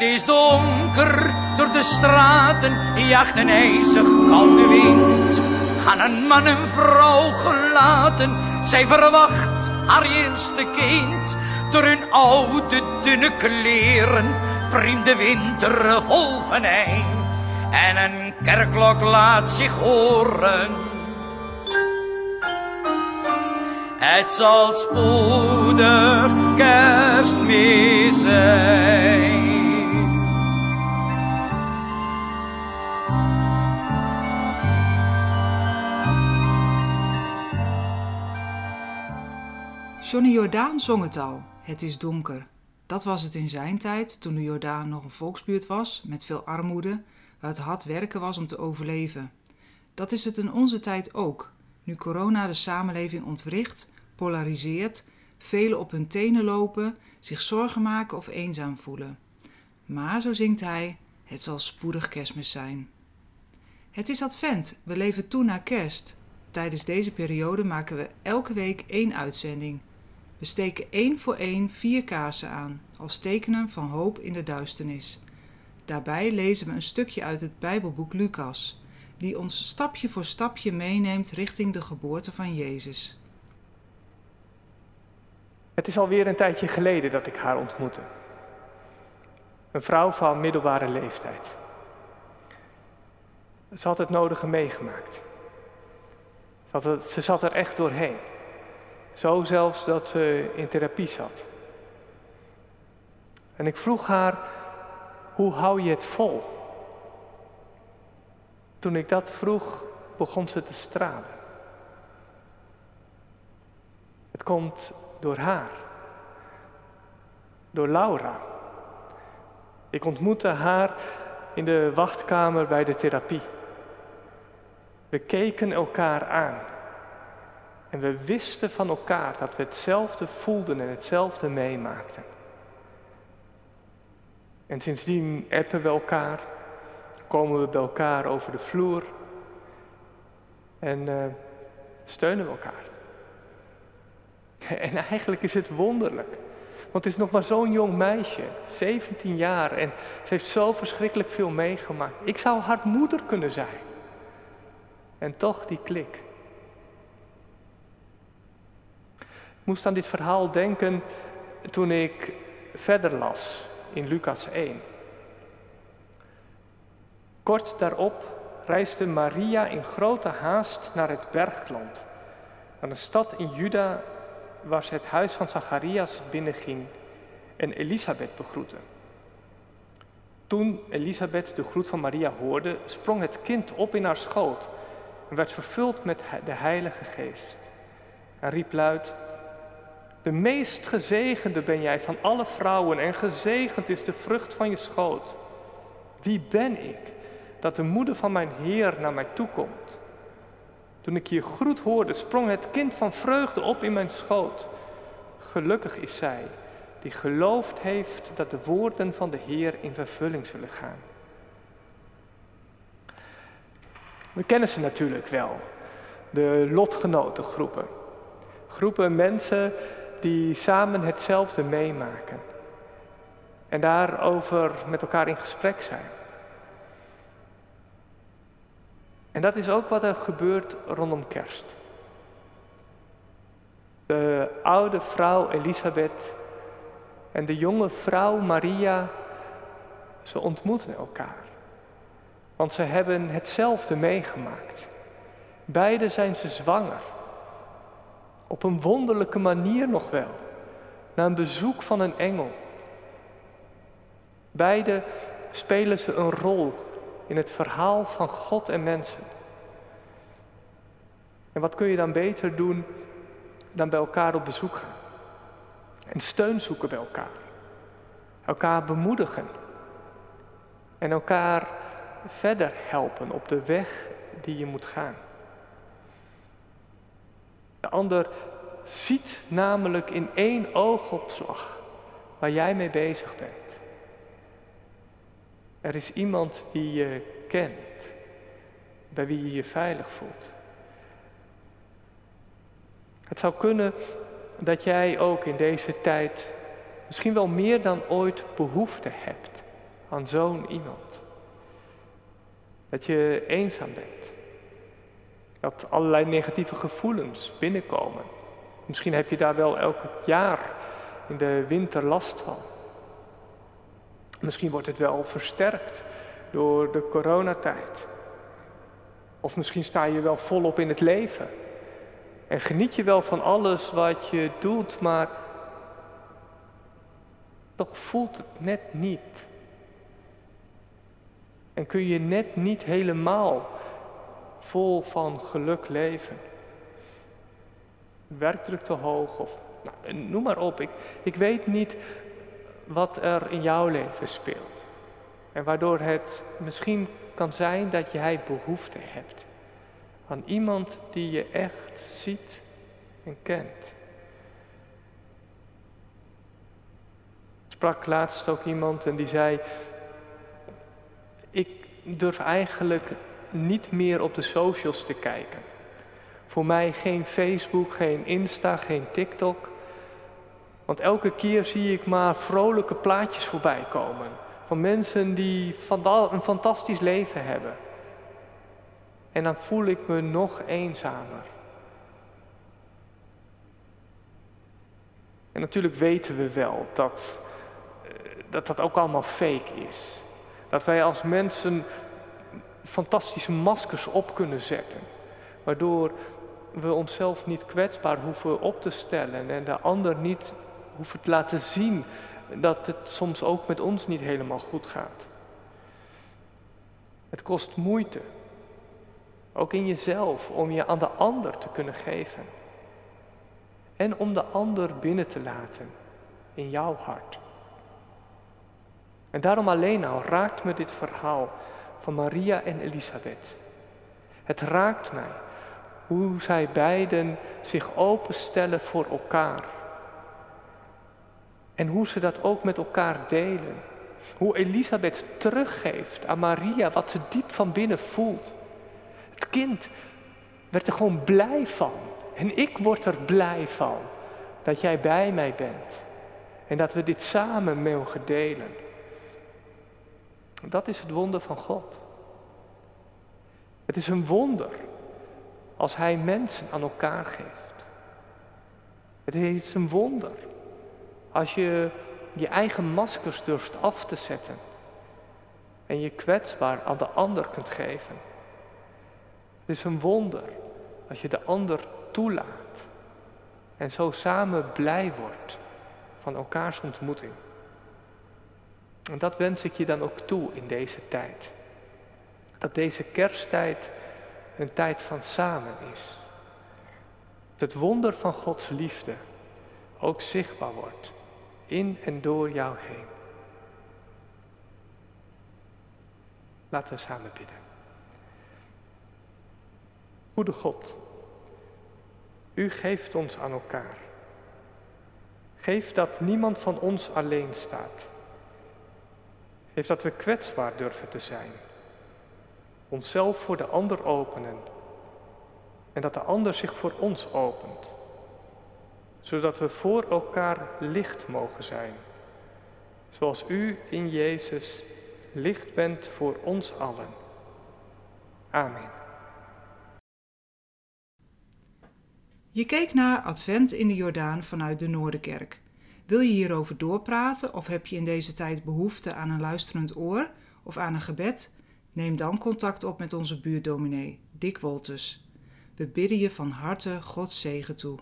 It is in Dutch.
Het is donker door de straten, jacht een ijzig koude wind. Gaan een man en vrouw gelaten, zij verwacht haar eerste kind. Door hun oude dunne kleren, priem de winter vol venijn. En een kerkklok laat zich horen. Het zal spoedig kerstmis zijn. Johnny Jordaan zong het al. Het is donker. Dat was het in zijn tijd, toen de Jordaan nog een volksbuurt was, met veel armoede, waar het hard werken was om te overleven. Dat is het in onze tijd ook, nu corona de samenleving ontwricht, polariseert, velen op hun tenen lopen, zich zorgen maken of eenzaam voelen. Maar, zo zingt hij, het zal spoedig kerstmis zijn. Het is advent, we leven toe naar kerst. Tijdens deze periode maken we elke week één uitzending. We steken één voor één vier kaarsen aan, als tekenen van hoop in de duisternis. Daarbij lezen we een stukje uit het Bijbelboek Lucas, die ons stapje voor stapje meeneemt richting de geboorte van Jezus. Het is alweer een tijdje geleden dat ik haar ontmoette. Een vrouw van middelbare leeftijd. Ze had het nodige meegemaakt. Ze, ze zat er echt doorheen. Zo zelfs dat ze in therapie zat. En ik vroeg haar, hoe hou je het vol? Toen ik dat vroeg, begon ze te stralen. Het komt door haar, door Laura. Ik ontmoette haar in de wachtkamer bij de therapie. We keken elkaar aan. En we wisten van elkaar dat we hetzelfde voelden en hetzelfde meemaakten. En sindsdien appen we elkaar, komen we bij elkaar over de vloer en uh, steunen we elkaar. En eigenlijk is het wonderlijk. Want het is nog maar zo'n jong meisje, 17 jaar, en ze heeft zo verschrikkelijk veel meegemaakt. Ik zou haar moeder kunnen zijn. En toch die klik. Ik moest aan dit verhaal denken toen ik verder las in Lucas 1. Kort daarop reisde Maria in grote haast naar het bergland, naar een stad in Juda waar ze het huis van Zacharias binnenging en Elisabeth begroette. Toen Elisabeth de groet van Maria hoorde, sprong het kind op in haar schoot en werd vervuld met de Heilige Geest. En riep luid: De meest gezegende ben jij van alle vrouwen en gezegend is de vrucht van je schoot. Wie ben ik dat de moeder van mijn Heer naar mij toekomt? Toen ik je groet hoorde, sprong het kind van vreugde op in mijn schoot. Gelukkig is zij die geloofd heeft dat de woorden van de Heer in vervulling zullen gaan. We kennen ze natuurlijk wel, de lotgenotengroepen. Groepen mensen die samen hetzelfde meemaken en daarover met elkaar in gesprek zijn. En dat is ook wat er gebeurt rondom kerst. De oude vrouw Elisabeth en de jonge vrouw Maria, ze ontmoeten elkaar. Want ze hebben hetzelfde meegemaakt. Beide zijn ze zwanger. Op een wonderlijke manier nog wel. Na een bezoek van een engel. Beide spelen ze een rol in het verhaal van God en mensen. En wat kun je dan beter doen dan bij elkaar op bezoek gaan? En steun zoeken bij elkaar. Elkaar bemoedigen. En elkaar verder helpen op de weg die je moet gaan. De ander ziet namelijk in één oogopslag waar jij mee bezig bent. Er is iemand die je kent, bij wie je je veilig voelt. Het zou kunnen dat jij ook in deze tijd misschien wel meer dan ooit behoefte hebt aan zo'n iemand. Dat je eenzaam bent. Dat allerlei negatieve gevoelens binnenkomen. Misschien heb je daar wel elk jaar in de winter last van. Misschien wordt het wel versterkt door de coronatijd. Of misschien sta je wel volop in het leven. En geniet je wel van alles wat je doet, maar toch voelt het net niet. En kun je net niet helemaal vol van geluk leven. Werkdruk te hoog of nou, noem maar op. Ik, ik weet niet wat er in jouw leven speelt. En waardoor het misschien kan zijn dat jij behoefte hebt aan iemand die je echt ziet en kent. sprak laatst ook iemand en die zei: Ik durf eigenlijk niet meer op de socials te kijken. Voor mij geen Facebook, geen Insta, geen TikTok. Want elke keer zie ik maar vrolijke plaatjes voorbij komen. Van mensen die een fantastisch leven hebben. En dan voel ik me nog eenzamer. En natuurlijk weten we wel dat dat dat ook allemaal fake is. Dat wij als mensen fantastische maskers op kunnen zetten. Waardoor we onszelf niet kwetsbaar hoeven op te stellen en de ander niet hoeven te laten zien dat het soms ook met ons niet helemaal goed gaat. Het kost moeite, ook in jezelf, om je aan de ander te kunnen geven. En om de ander binnen te laten in jouw hart. En daarom alleen al raakt me dit verhaal van Maria en Elisabeth. Het raakt mij hoe zij beiden zich openstellen voor elkaar. En hoe ze dat ook met elkaar delen. Hoe Elisabeth teruggeeft aan Maria wat ze diep van binnen voelt. Het kind werd er gewoon blij van. En ik word er blij van dat jij bij mij bent. En dat we dit samen mogen delen. Dat is het wonder van God. Het is een wonder als Hij mensen aan elkaar geeft. Het is een wonder als je je eigen maskers durft af te zetten en je kwetsbaar aan de ander kunt geven. Het is een wonder als je de ander toelaat en zo samen blij wordt van elkaars ontmoeting. En dat wens ik je dan ook toe in deze tijd. Dat deze kersttijd een tijd van samen is. Dat het wonder van Gods liefde ook zichtbaar wordt in en door jou heen. Laten we samen bidden. Goede God, U geeft ons aan elkaar. Geef dat niemand van ons alleen staat heeft dat we kwetsbaar durven te zijn. Onszelf voor de ander openen. En dat de ander zich voor ons opent. Zodat we voor elkaar licht mogen zijn. Zoals u in Jezus licht bent voor ons allen. Amen. Je keek naar Advent in de Jordaan vanuit de Noorderkerk. Wil je hierover doorpraten of heb je in deze tijd behoefte aan een luisterend oor of aan een gebed? Neem dan contact op met onze buurdominee, Dick Wolters. We bidden je van harte Gods zegen toe.